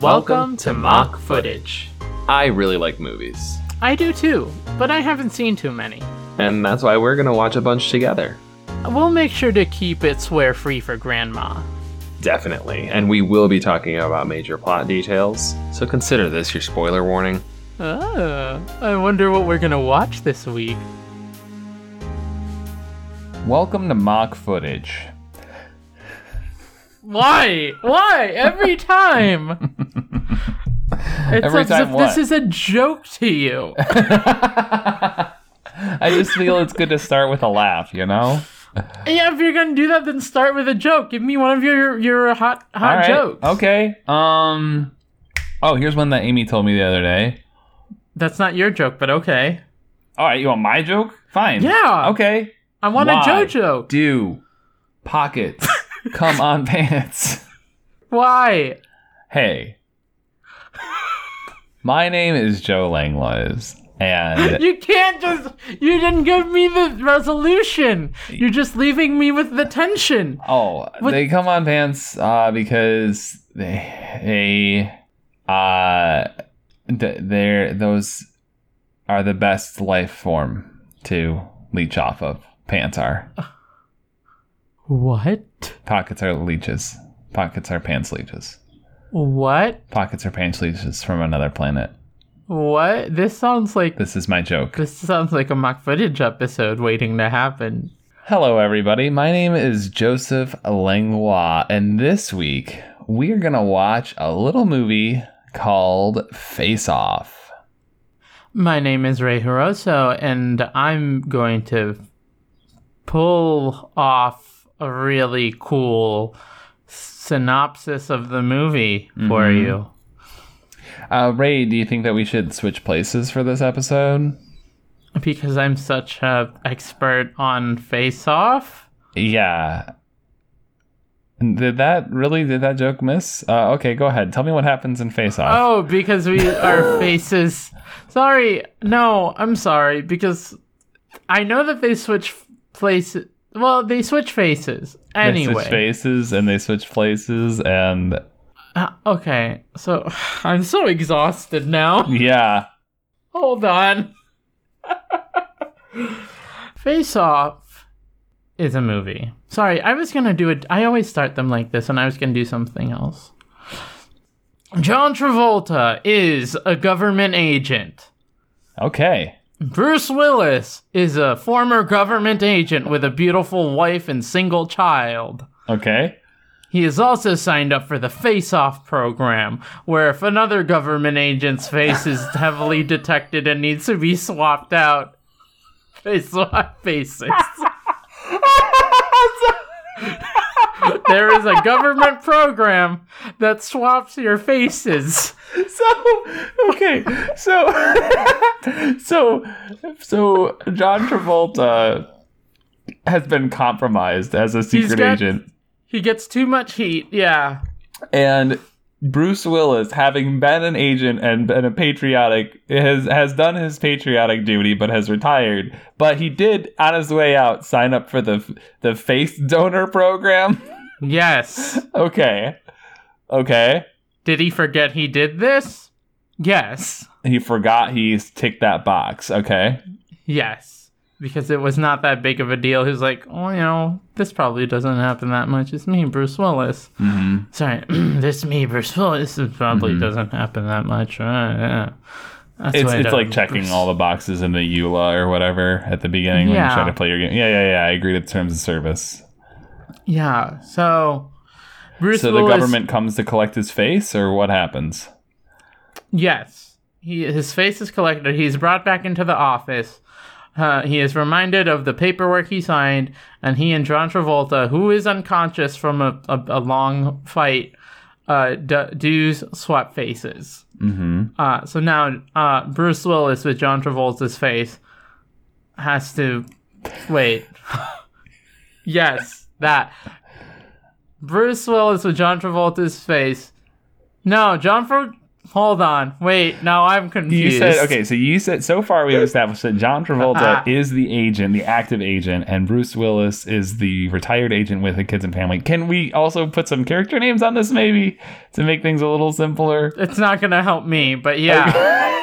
Welcome to Mock Footage. I really like movies, I do too, but I haven't seen too many. and that's why we're gonna watch a bunch together. We'll make sure to keep it swear free for Grandma. Definitely, and we will be talking about major plot details, so consider this your spoiler warning. Oh, I wonder what we're gonna watch this week. Welcome to mock footage. Why? Why? Every time! It's Every time what? this is a joke to you. I just feel it's good to start with a laugh, you know? yeah, if you're gonna do that, then start with a joke. Give me one of your your hot hot right. jokes. Okay. Um Oh, here's one that Amy told me the other day. That's not your joke, but okay. All right, you want my joke? Fine. Yeah. Okay. I want Why? a JoJo. Do pockets come on pants? Why? Hey. My name is Joe Langlois, and You can't just. You didn't give me the resolution. You're just leaving me with the tension. Oh, they come on pants uh, because they, they uh they're those are the best life form to leech off of. Pants are What? pockets are leeches. Pockets are pants leeches. What? Pockets are pants leeches from another planet. What? This sounds like. This is my joke. This sounds like a mock footage episode waiting to happen. Hello, everybody. My name is Joseph Langlois, and this week we are gonna watch a little movie called Face Off. My name is Ray Hiroso, and I'm going to pull off a really cool synopsis of the movie for Mhm. you. Uh, Ray, do you think that we should switch places for this episode? Because I'm such a expert on Face Off. Yeah. Did that really? Did that joke miss? Uh, okay, go ahead. Tell me what happens in Face Off. Oh, because we our faces. Sorry, no, I'm sorry because I know that they switch places. Well, they switch faces they anyway. switch faces and they switch places, and Uh, okay, so I'm so exhausted now. yeah. Hold on. Face Off is a movie. Sorry, I was gonna do it. I always start them like this, and I was gonna do something else. John Travolta is a government agent. Okay. Bruce Willis is a former government agent with a beautiful wife and single child. Okay. He is also signed up for the Face Off program, where if another government agent's face is heavily detected and needs to be swapped out, they swap faces. there is a government program that swaps your faces. So okay, so so so John Travolta has been compromised as a secret got- agent, He gets too much heat, yeah. and Bruce Willis, having been an agent and been a patriotic, has has done his patriotic duty, but has retired. But he did, on his way out, sign up for the the face donor program. Yes. okay, okay. Did he forget he did this? Yes. He forgot he ticked that box. Okay. Yes. Because it was not that big of a deal. He was like, oh, you know, this probably doesn't happen that much. It's me, Bruce Willis. Mm-hmm. Sorry, this me, Bruce Willis. It probably doesn't happen that much. Uh, yeah. That's It's it's like checking all the boxes in the EULA or whatever at the beginning when you try to play your game. Yeah, yeah, yeah. I agree to the terms of service. Yeah. So, Bruce so the government comes to collect his face, or what happens? Yes. He, his face is collected. He's brought back into the office. Uh, he is reminded of the paperwork he signed, and he and John Travolta, who is unconscious from a, a, a long fight, uh, d- do swap faces. Mm-hmm. Uh, so now uh, Bruce Willis with John Travolta's face has to wait. yes, that Bruce Willis with John Travolta's face. No, John Tra- hold on. Wait, now I'm confused. You said okay, so you said so far we've established that John Travolta Ah. is the agent, the active agent, and Bruce Willis is the retired agent with the kids and family. Can we also put some character names on this maybe to make things a little simpler? It's not gonna help me, but yeah.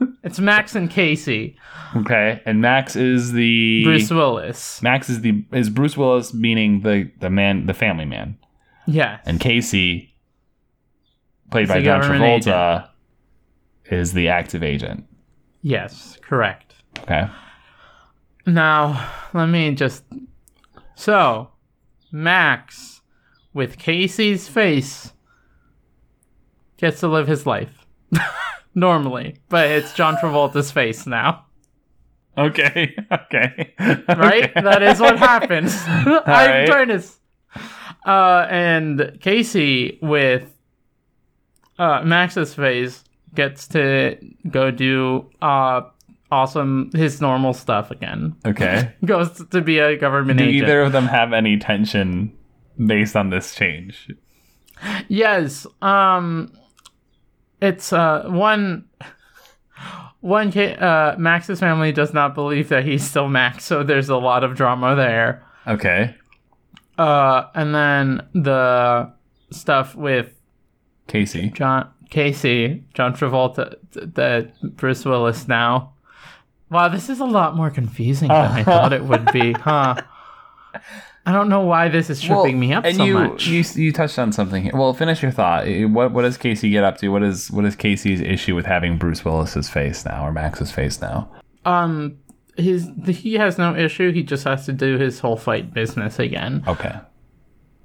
it's Max and Casey. Okay, and Max is the Bruce Willis. Max is the is Bruce Willis meaning the the man the family man, Yes. and Casey, played by John Travolta, is the active agent. yes, correct. Okay, Now, let me just. So, Max, with Casey's face, gets to live his life. Normally. But it's John Travolta's face now. okay, okay, Right? Okay. That is what happens. I'm right. trying to. Uh, and Casey, with uh, Max's face, gets to go do uh, awesome, his normal stuff again. Okay. Goes to be a government agent. Do agent. either of them have any tension based on this change? Yes. Um it's uh one one uh Max's family does not believe that he's still Max, so there's a lot of drama there. Okay. Uh and then the stuff with Casey. John Casey, John Travolta, th- Bruce Willis now. Wow, this is a lot more confusing than I thought it would be, huh? I don't know why this is tripping me up and so you, much. you you touched on something here. Well, finish your thought. Eh, What what does Casey get up to? What is what is Casey's issue with having Bruce Willis's face now or Max's face now? Um, his he has no issue. He just has to do his whole fight business again. Okay.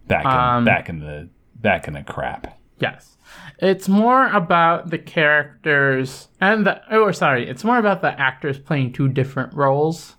Back in Um, back in the back in the crap. Yes, it's more about the characters and the oh, sorry, it's more about the actors playing two different roles.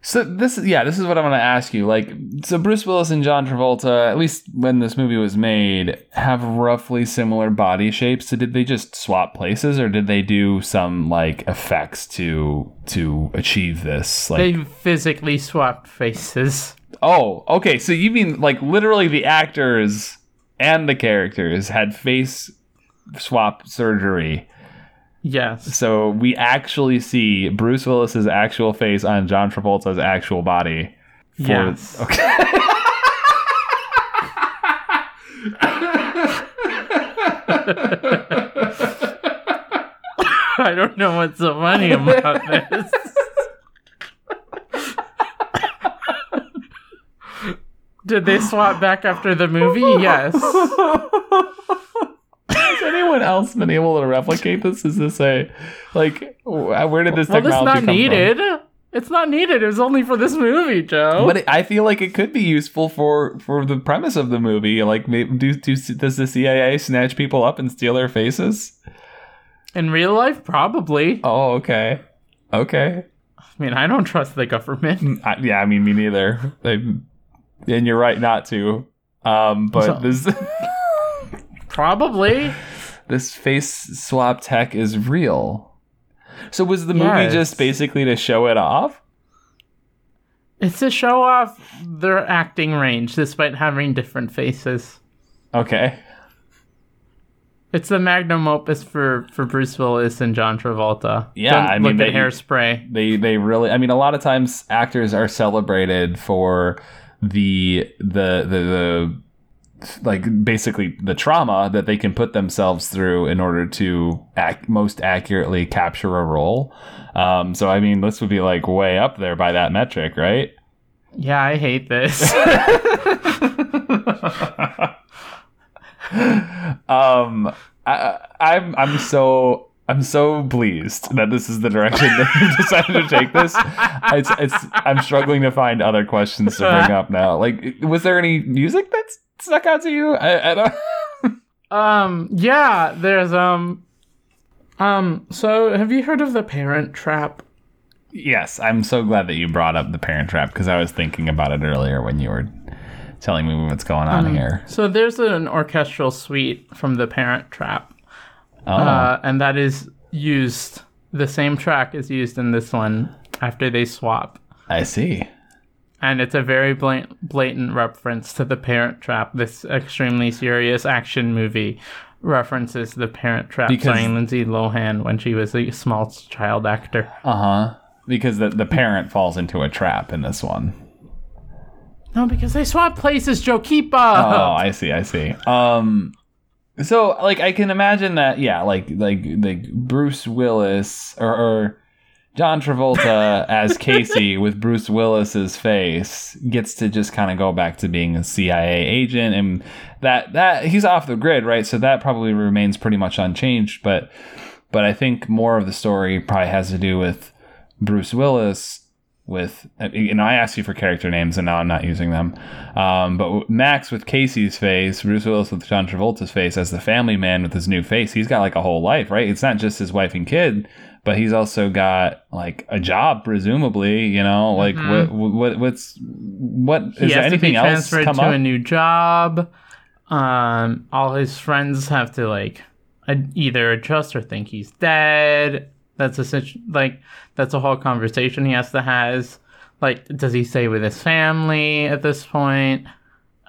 So this is yeah, this is what I'm going to ask you. Like, so Bruce Willis and John Travolta, at least when this movie was made, have roughly similar body shapes. So did they just swap places, or did they do some like effects to to achieve this? Like, They physically swapped faces. oh, okay. So you mean like literally the actors and the characters had face swap surgery. Yes, So we actually see Bruce Willis's actual face on John Travolta's actual body. For, Yes. Okay. I don't know what's so funny about this. Did they swap back after the movie? Yes. Has anyone else been able to replicate this? Is this a like where did this Well, technology it's not come from? needed. It's not needed. It was only for this movie, Joe. But it, I feel like it could be useful for for the premise of the movie. Like, maybe, do, do does the CIA snatch people up and steal their faces? In real life, probably. Oh, okay, okay. I mean, I don't trust the government. Mm, I, yeah, I mean, me neither. They, and you're right not to. Um, but So- this Probably. this face swap tech is real. So was the movie Yes. just basically to show it off? It's to show off their acting range despite having different faces. Okay. It's the magnum opus for, for Bruce Willis and John Travolta. Yeah, Don't I mean, they- Hairspray. They they really. I mean, a lot of times actors are celebrated for the the the the like basically the trauma that they can put themselves through in order to act most accurately capture a role. Um, so I mean, this would be like way up there by that metric, right? Yeah, I hate this. um, I, I'm I'm so I'm so pleased that this is the direction that you decided to take this. It's it's I'm struggling to find other questions to bring up now. Like, was there any music that stuck out to you? I, I don't. um, yeah, there's, um, um, so have you heard of the Parent Trap? Yes, I'm so glad that you brought up the Parent Trap because I was thinking about it earlier when you were telling me what's going on here. So there's an orchestral suite from the Parent Trap, Oh, uh, and that is used. The same track is used in this one after they swap, I see. and it's a very blatant, blatant reference to the Parent Trap, this extremely serious action movie references the Parent Trap Because- starring Lindsay Lohan when she was a small child actor. Uh huh. Because the the parent falls into a trap in this one. No, because they swap places, Joe. Keep Oh. I see, I see. Um so like I can imagine that yeah, like like like Bruce Willis or, or John Travolta as Casey with Bruce Willis's face gets to just kind of go back to being a CIA agent and that that he's off the grid, right? So that probably remains pretty much unchanged, but but I think more of the story probably has to do with Bruce Willis with you know I asked you for character names and now I'm not using them. Um, but Max with Casey's face, Bruce Willis with John Travolta's face as the family man with his new face. He's got like a whole life, right? It's not just his wife and kid, but he's also got like a job, presumably. You know, like what what what's what is he there has anything to be else transferred come to up? a new job. Um, all his friends have to like either adjust or think he's dead. That's a situ- like that's a whole conversation he has to has. Like, does he stay with his family at this point?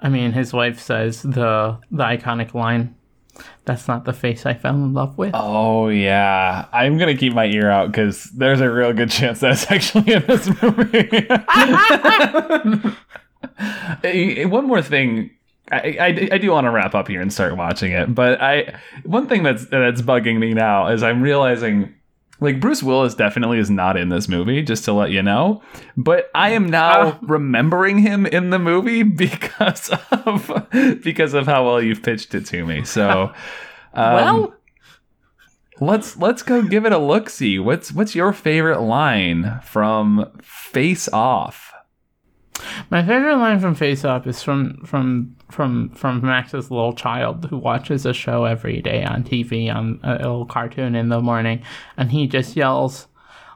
I mean, his wife says the the iconic line, "That's not the face I fell in love with." Oh yeah, I'm gonna keep my ear out because there's a real good chance that's actually in this movie. Eh, one more thing, I, I, I do want to wrap up here and start watching it, but I one thing that's that's bugging me now is I'm realizing. Like Bruce Willis definitely is not in this movie, just to let you know. But I am now Oh. remembering him in the movie because of because of how well you've pitched it to me. So, um, well, Let's let's go give it a look. See what's what's your favorite line from Face Off? My favorite line from Face Off is from from from from Max's little child who watches a show every day on TV on a little cartoon in the morning, and he just yells,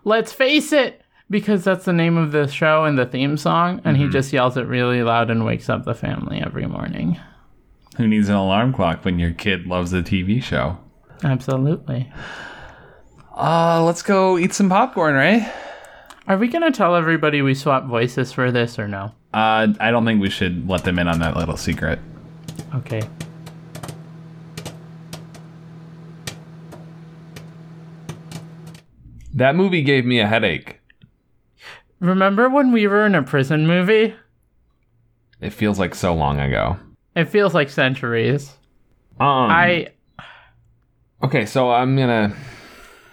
"Let's face it!" because that's the name of the show and the theme song, and he just yells it really loud and wakes up the family every morning. Who needs an alarm clock when your kid loves a TV show? Absolutely. Uh, let's go eat some popcorn, right? Are we gonna tell everybody we swap voices for this or no? Uh, I don't think we should let them in on that little secret. Okay. That movie gave me a headache. Remember when we were in a prison movie? It feels like so long ago. It feels like centuries. Um, I okay, so I'm gonna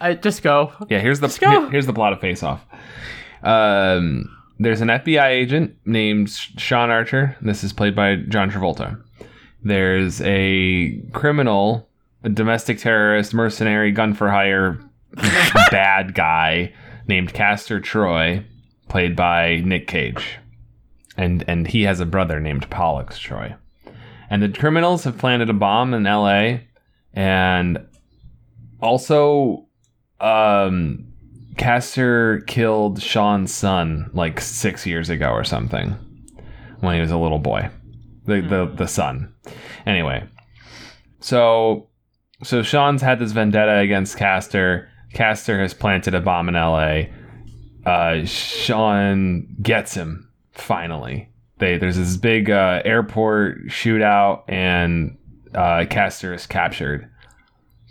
I just go. yeah. Here's the here- here's the plot of Face Off. Um, there's an FBI agent named Sean Archer. This is played by John Travolta. There's a criminal, a domestic terrorist, mercenary, gun for hire, bad guy named Castor Troy, played by Nick Cage, and and he has a brother named Pollux Troy. And the criminals have planted a bomb in L.A. and also um Castor killed Sean's son like six years ago or something when he was a little boy. The the the son. Anyway. So so Sean's had this vendetta against Castor. Castor has planted a bomb in LA. Uh Sean gets him finally. They there's this big uh, airport shootout and uh, Castor is captured.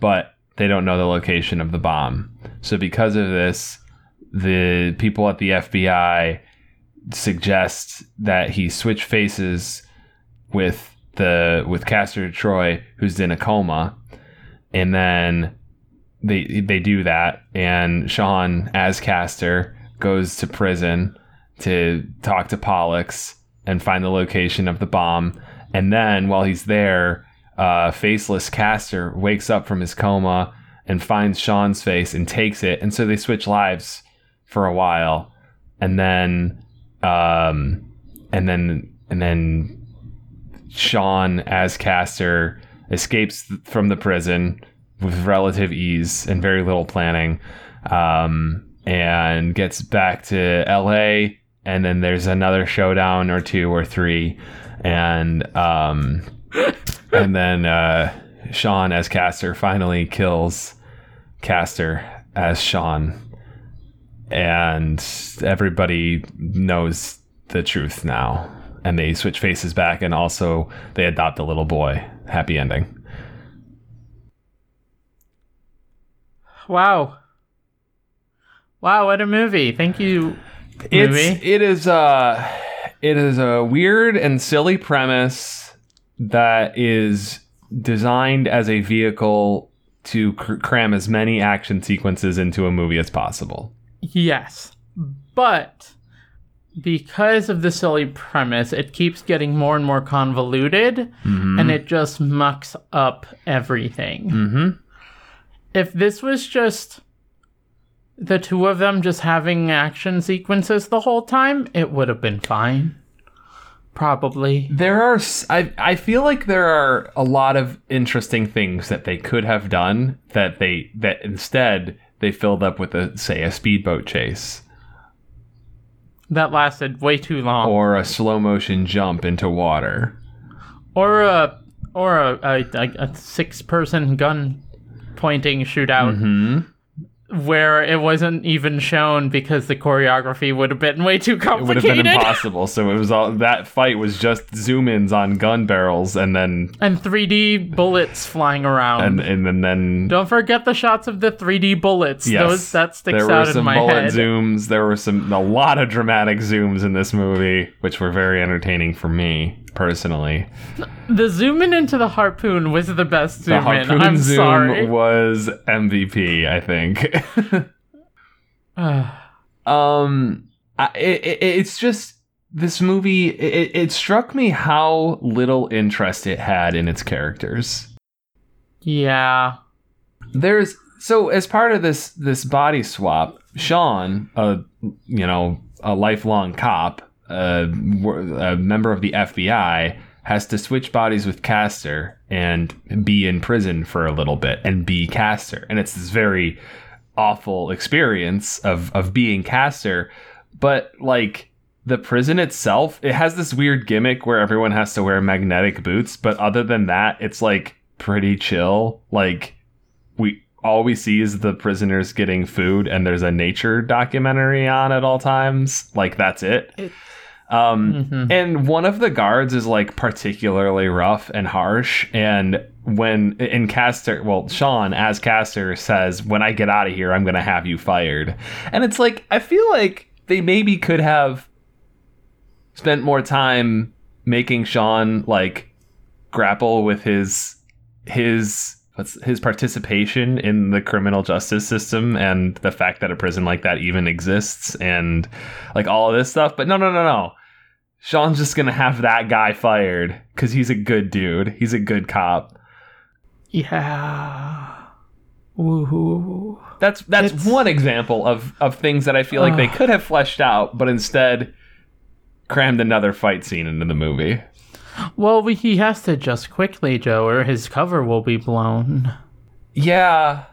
But they don't know the location of the bomb. So because of this, the people at the FBI suggest that he switch faces with the with Castor Troy, who's in a coma, and then they they do that, and Sean as Castor goes to prison to talk to Pollux and find the location of the bomb, and then while he's there, uh, faceless Castor wakes up from his coma and finds Sean's face and takes it, and so they switch lives for a while, and then, um, and then and then Sean as castor escapes from the prison with relative ease and very little planning, um, and gets back to L.A. And then there's another showdown or two or three, and um, and then uh, Sean as castor finally kills Castor as Sean, and everybody knows the truth now. And they switch faces back, and also they adopt a little boy. Happy ending. wow. Wow, what a movie. Thank you. It's movie. it is uh it is a weird and silly premise that is designed as a vehicle to cr- cram as many action sequences into a movie as possible. Yes. But because of the silly premise, it keeps getting more and more convoluted and it just mucks up everything. Mm-hmm. If this was just the two of them just having action sequences the whole time, it would have been fine. Probably. There are I, I feel like there are a lot of interesting things that they could have done that they that instead they filled up with a say a speedboat chase That lasted way too long. or a slow motion jump into water. Or a or a, a, a, six person gun pointing shootout Mhm. Where it wasn't even shown because the choreography would have been way too complicated. It would have been impossible. So it was all that fight was just zoom ins on gun barrels and then and 3D bullets flying around. and and, and then Don't forget the shots of the 3D bullets. yes, Those that sticks there were out in some my bullet head. zooms. There were some a lot of dramatic zooms in this movie, which were very entertaining for me personally. The zoom in into the harpoon was the best The zoom in. harpoon I'm zoom sorry. was MVP, I think. um, I, it, it's just this movie. It, it struck me how little interest it had in its characters. yeah. There's so as part of this this body swap, Sean, a you know a lifelong cop, a, member of the FBI, has to switch bodies with Castor and be in prison for a little bit and be Castor. and it's this very awful experience of of being Castor, but like the prison itself, it has this weird gimmick where everyone has to wear magnetic boots, but other than that, it's like pretty chill. Like we all we see is the prisoners getting food and there's a nature documentary on at all times. Like that's it. It- um Mhm. and one of the guards is like particularly rough and harsh and when in Castor, well, Sean as Castor says, "When I get out of here, I'm going to have you fired." And it's like I feel like they maybe could have spent more time making Sean like grapple with his his what's his participation in the criminal justice system and the fact that a prison like that even exists and like all of this stuff. But no, no, no, no. Sean's just gonna have that guy fired because he's a good dude. He's a good cop. Yeah. Woohoo. That's that's It's- one example of of things that I feel like they could have fleshed out, but instead crammed another fight scene into the movie. Well, we, he has to adjust quickly, Joe, or his cover will be blown. Yeah,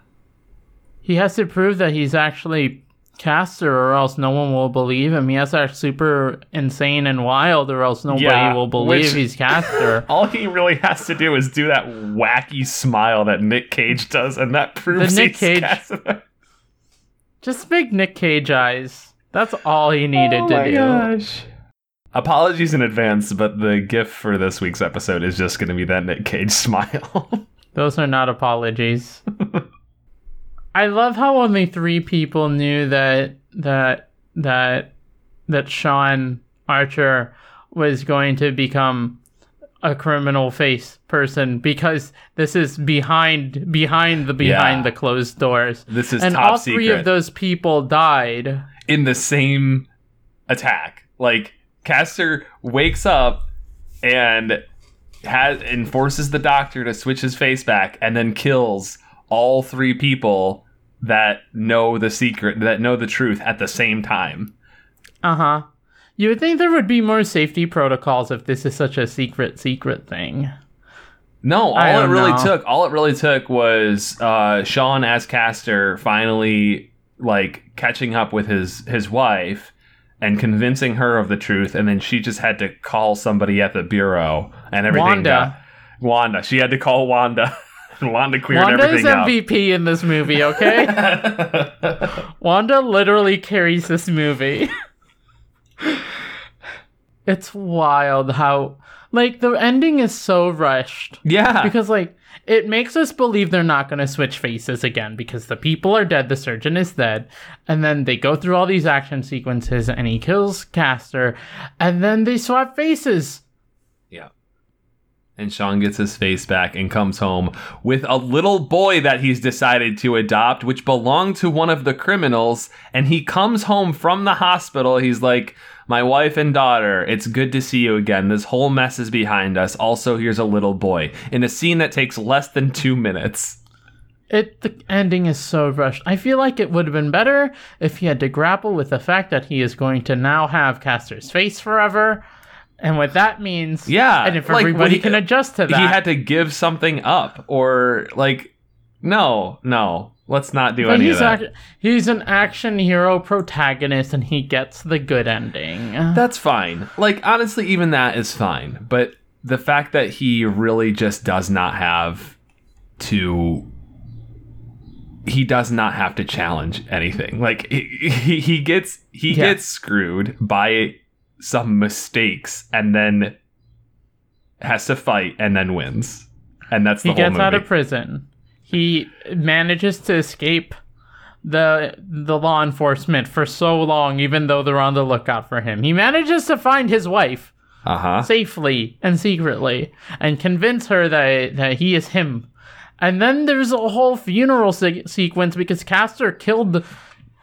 He has to prove that he's actually Castor, or else no one will believe him. He has to act super insane and wild, or else nobody Yeah, will believe which- he's Castor. all he really has to do is do that wacky smile that Nick Cage does, and that proves the Nick he's Cage- Casanova. Just big Nick Cage eyes. That's all he needed Oh to my do. gosh. Apologies in advance, but the GIF for this week's episode is just going to be that Nick Cage smile. Those are not apologies. I love how only three people knew that that that that Sean Archer was going to become a criminal face person because this is behind behind the behind Yeah. the closed doors. this is and top all three secret of those people died. in the same attack. Like Castor wakes up and has and forces the doctor to switch his face back, and then kills all three people that know the secret, that know the truth at the same time. Uh huh. You would think there would be more safety protocols if this is such a secret secret thing. No, all it really know. took, all it really took was uh, Sean as Castor finally like catching up with his his wife and convincing her of the truth, and then she just had to call somebody at the bureau, and everything Wanda. got Wanda. She had to call Wanda, and Wanda cleared Wanda everything up. MVP in this movie, okay? Wanda literally carries this movie. it's wild how like the ending is so rushed yeah, because like it makes us believe they're not going to switch faces again because the people are dead, the surgeon is dead, and then they go through all these action sequences and he kills Castor, and then they swap faces. Yeah. And Sean gets his face back and comes home with a little boy that he's decided to adopt, which belonged to one of the criminals. And he comes home from the hospital. He's like, My wife and daughter, it's good to see you again. This whole mess is behind us. Also, here's a little boy in a scene that takes less than two minutes. It the ending is so rushed. I feel like it would have been better if he had to grapple with the fact that he is going to now have Castor's face forever, and what that means. Yeah, and if like, everybody what can adjust to that. He had to give something up, or like, no, no, let's not do But any he's of that. ac- he's an action hero protagonist, and he gets the good ending. That's fine. Like honestly, even that is fine. But the fact that he really just does not have to he does not have to challenge anything. Like he he, he gets he Yeah. gets screwed by some mistakes and then has to fight and then wins. And that's the he gets movie. out of prison. He manages to escape the the law enforcement for so long, even though they're on the lookout for him. He manages to find his wife uh-huh. safely and secretly and convince her that that he is him. And then there's a whole funeral se- sequence because Castor killed the,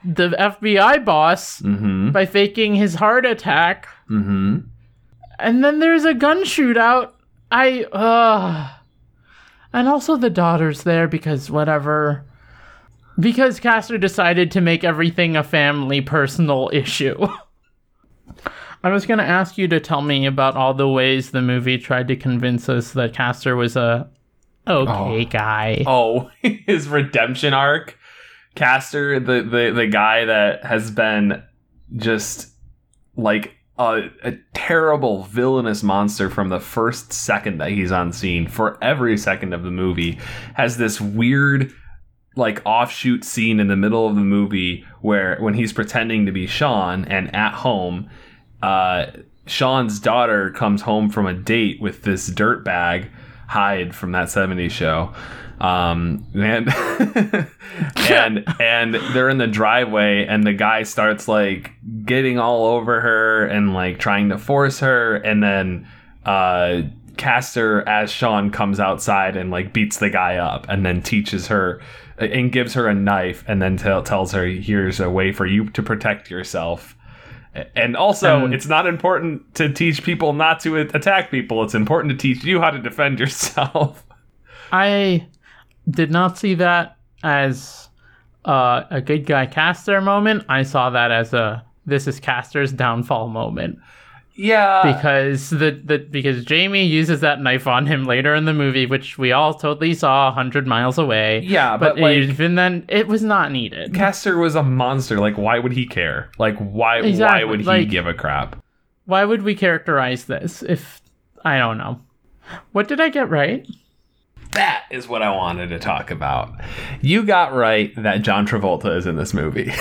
the FBI boss Mhm. by faking his heart attack. Mhm. And then there's a gun shootout. I uh and also the daughter's there because whatever. Because Castor decided to make everything a family personal issue. I was gonna ask you to tell me about all the ways the movie tried to convince us that Castor was a okay Oh. guy. Oh, his redemption arc. Castor, the, the, the guy that has been just like a, a terrible villainous monster from the first second that he's on scene for every second of the movie, has this weird like offshoot scene in the middle of the movie where when he's pretending to be Sean and at home, uh, Sean's daughter comes home from a date with this dirtbag Hyde from that 70s show. Um, and and and they're in the driveway and the guy starts like getting all over her and like trying to force her and then uh Castor as Sean comes outside and like beats the guy up and then teaches her and gives her a knife and then tell tells her here's a way for you to protect yourself. And also, it's not important to teach people not to attack people. It's important to teach you how to defend yourself. I did not see that as uh, a good guy castor moment. I saw that as a this is castor's downfall moment. Yeah. because the, the because Jamie uses that knife on him later in the movie, which we all totally saw a hundred miles away. Yeah, but, but, like- even then, it was not needed. Castor was a monster. Like, why would he care? Like, why? Why would he like- give a crap? Why would we characterize this if I don't know? What did I get right? That is what I wanted to talk about. You got right that John Travolta is in this movie.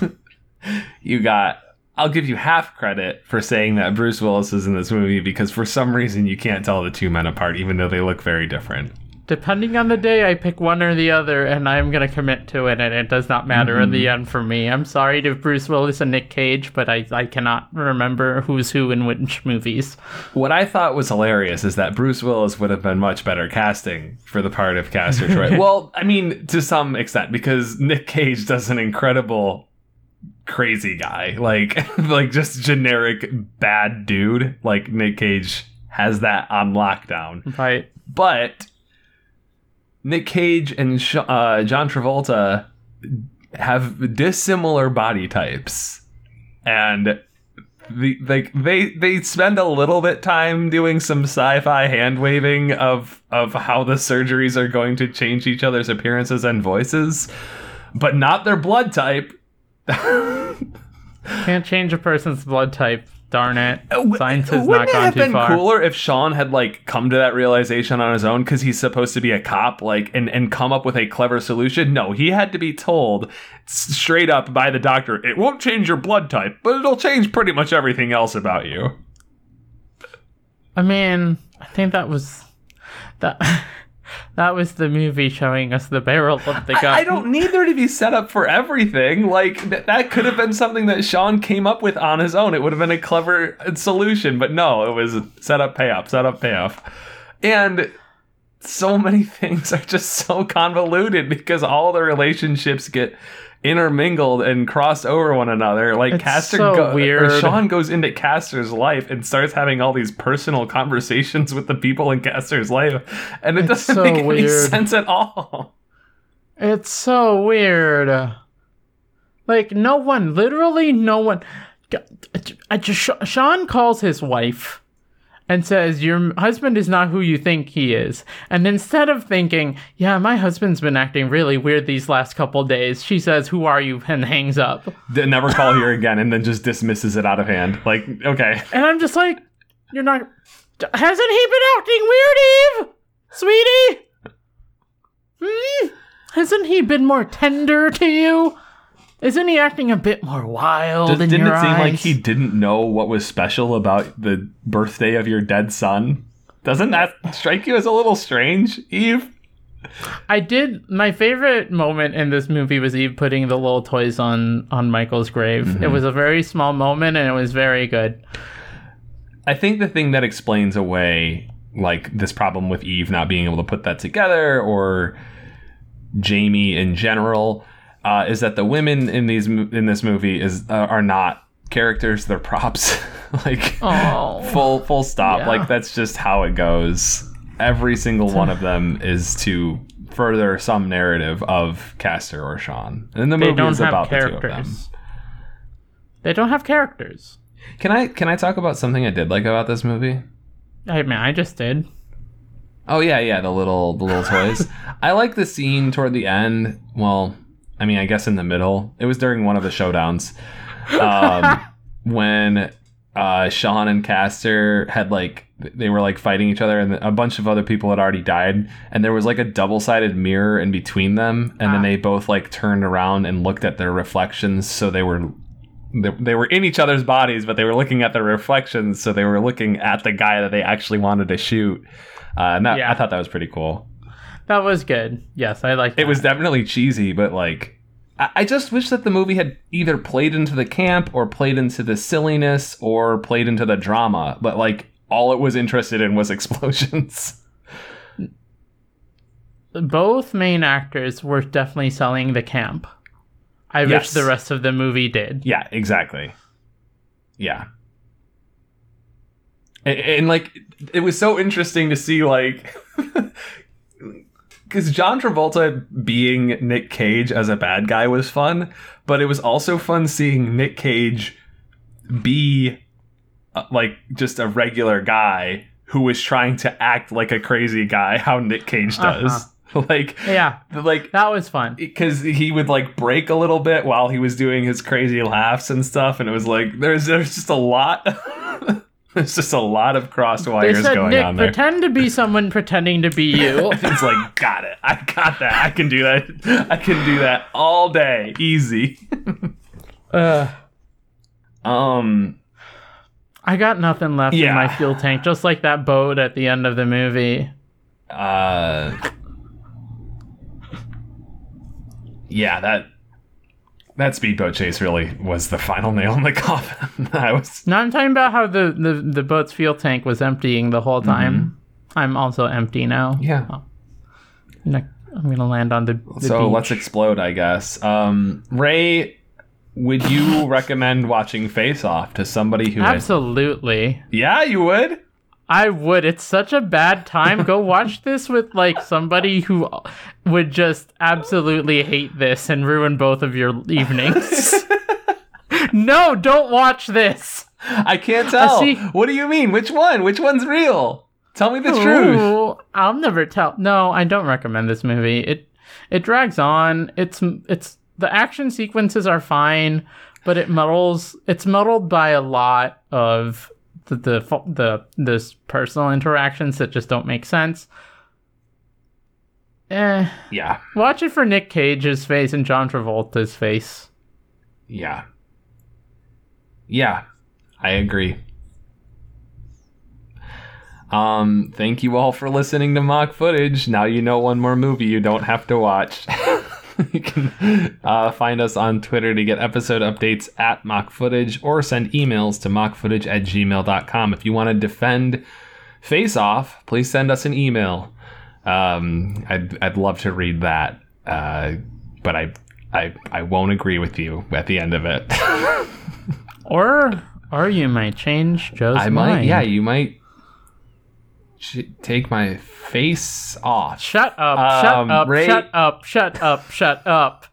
you got. I'll give you half credit for saying that Bruce Willis is in this movie because for some reason you can't tell the two men apart, even though they look very different. Depending on the day, I pick one or the other, and I'm gonna commit to it, and it does not matter in Mm-hmm. the end for me. I'm sorry to Bruce Willis and Nick Cage, but I, I cannot remember who's who in which movies. What I thought was hilarious is that Bruce Willis would have been much better casting for the part of Castor Troy. well, I mean, to some extent, because Nick Cage does an incredible crazy guy, like like just generic bad dude. Like Nick Cage has that on lockdown, Right? but Nick Cage and uh, John Travolta have dissimilar body types, and the like they they spend a little bit time doing some sci-fi hand waving of of how the surgeries are going to change each other's appearances and voices, but not their blood type. Can't change a person's blood type. Darn it! Science has Uh, Wouldn't not it gone have too been far. cooler if Sean had like come to that realization on his own because he's supposed to be a cop, like and and come up with a clever solution? No, he had to be told s- straight up by the doctor, "It won't change your blood type, but it'll change pretty much everything else about you." I mean, I think that was that. That was the movie showing us the barrel of the gun. I, I don't need there to be set up for everything. Like th- that could have been something that Sean came up with on his own. It would have been a clever solution, but no, it was set up payoff, set up payoff, and so many things are just so convoluted because all the relationships get intermingled and crossed over one another. Like It's Castor, so go- weird. Sean goes into Castor's life and starts having all these personal conversations with the people in Castor's life, and it It's doesn't so make any sense at all. It's so weird. Like no one, literally no one. I just Sean calls his wife and says, "Your husband is not who you think he is." And instead of thinking, "Yeah, my husband's been acting really weird these last couple days," she says, "Who are you?" and hangs up. Never call here again and then just dismisses it out of hand like okay And I'm just like, "You're not." Hasn't he been acting weird, Eve? Sweetie? Hmm? Hasn't he been more tender to you? Isn't he acting a bit more wild Just, didn't it seem like he didn't know what was special about the birthday of your dead son doesn't that strike you as a little strange eve I did. My favorite moment in this movie was Eve putting the little toys on on Michael's grave. Mm-hmm. It was a very small moment, and it was very good. i think the thing that explains away like this problem with eve not being able to put that together or jamie in general uh, is that the women in these in this movie is uh, are not characters they're props. Like Oh, full full stop. Yeah. like that's just how it goes. Every single one of them is to further some narrative of Castor or Sean. And the they movie is about the two of them. characters. They don't have characters. can i can i talk about something i did like about this movie? I mean, I just did. oh yeah yeah the little the little toys. I like the scene toward the end. Well i mean i guess in the middle it was during one of the showdowns um, when uh, Sean and Castor had like they were like fighting each other, and a bunch of other people had already died, and there was like a double sided mirror in between them, and then Ah. they both like turned around and looked at their reflections, so they were. They, they were in each other's bodies, but they were looking at their reflections, so they were looking at the guy that they actually wanted to shoot. Uh, and that, Yeah. I thought that was pretty cool. That was good. Yes, I like. It It was definitely cheesy, but like I I just wish that the movie had either played into the camp or played into the silliness or played into the drama. But like all it was interested in was explosions. both main actors were definitely selling the camp. I wish the rest of the movie did. yeah, exactly. Yeah. And, and like it was so interesting to see like because John Travolta being Nick Cage as a bad guy was fun, but it was also fun seeing Nick Cage be uh, like just a regular guy who was trying to act like a crazy guy, how Nick Cage does. like, Yeah, like that was fun. because he would like break a little bit while he was doing his crazy laughs and stuff, and it was like there's there's just a lot. there's just a lot of crossed They wires said, going on there. pretend to be someone pretending to be you. It's like, got it. I got that. I can do that. I can do that all day. Easy. uh, Um, I got nothing left in my fuel tank, just like that boat at the end of the movie. uh, yeah, that that speedboat chase really was the final nail in the coffin. I was No, I'm talking about how the, the, the boat's fuel tank was emptying the whole time. I'm also empty now. Mm-hmm. yeah. I'm gonna, I'm gonna land on the, the so beach. let's explode, I guess. Um, Ray, would you recommend watching Face Off to somebody who? Had... Absolutely. Yeah, you would. I would. It's such a bad time. Go watch this with like somebody who would just absolutely hate this and ruin both of your evenings. no, don't watch this. I can't tell. see- What do you mean? Which one? Which one's real? Tell me the truth. I'll never tell. No, I don't recommend this movie. It it drags on. It's it's the action sequences are fine, but it muddles. It's muddled by a lot of the the the this personal interactions that just don't make sense. Eh, Yeah, watch it for Nick Cage's face and John Travolta's face. yeah, yeah. I agree. Um, thank you all for listening to mock footage. Now you know one more movie you don't have to watch. you can uh, find us on Twitter to get episode updates at mock footage or send emails to mockfootage at gmail.com. If you want to defend Face Off, please send us an email. Um, I'd, I'd love to read that, uh, but I, I, I won't agree with you at the end of it. Or or you might change Joe's I mind. might, yeah, you might take my face off. Shut up, Um, shut up, Ray- shut up, shut up, shut up.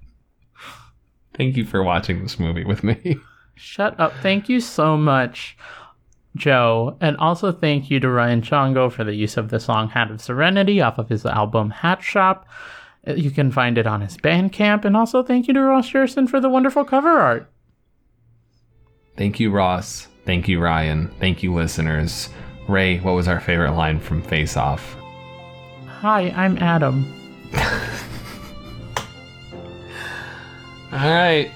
Thank you for watching this movie with me. Shut up. Thank you so much, Joe. And also thank you to Ryan Chongo for the use of the song Hat of Serenity off of his album Hat Shop. You can find it on his Bandcamp. And also thank you to Ross Jerson for the wonderful cover art. Thank you, Ross. Thank you, Ryan. Thank you, listeners. Ray, what was our favorite line from Face Off? Hi, I'm Adam. All right.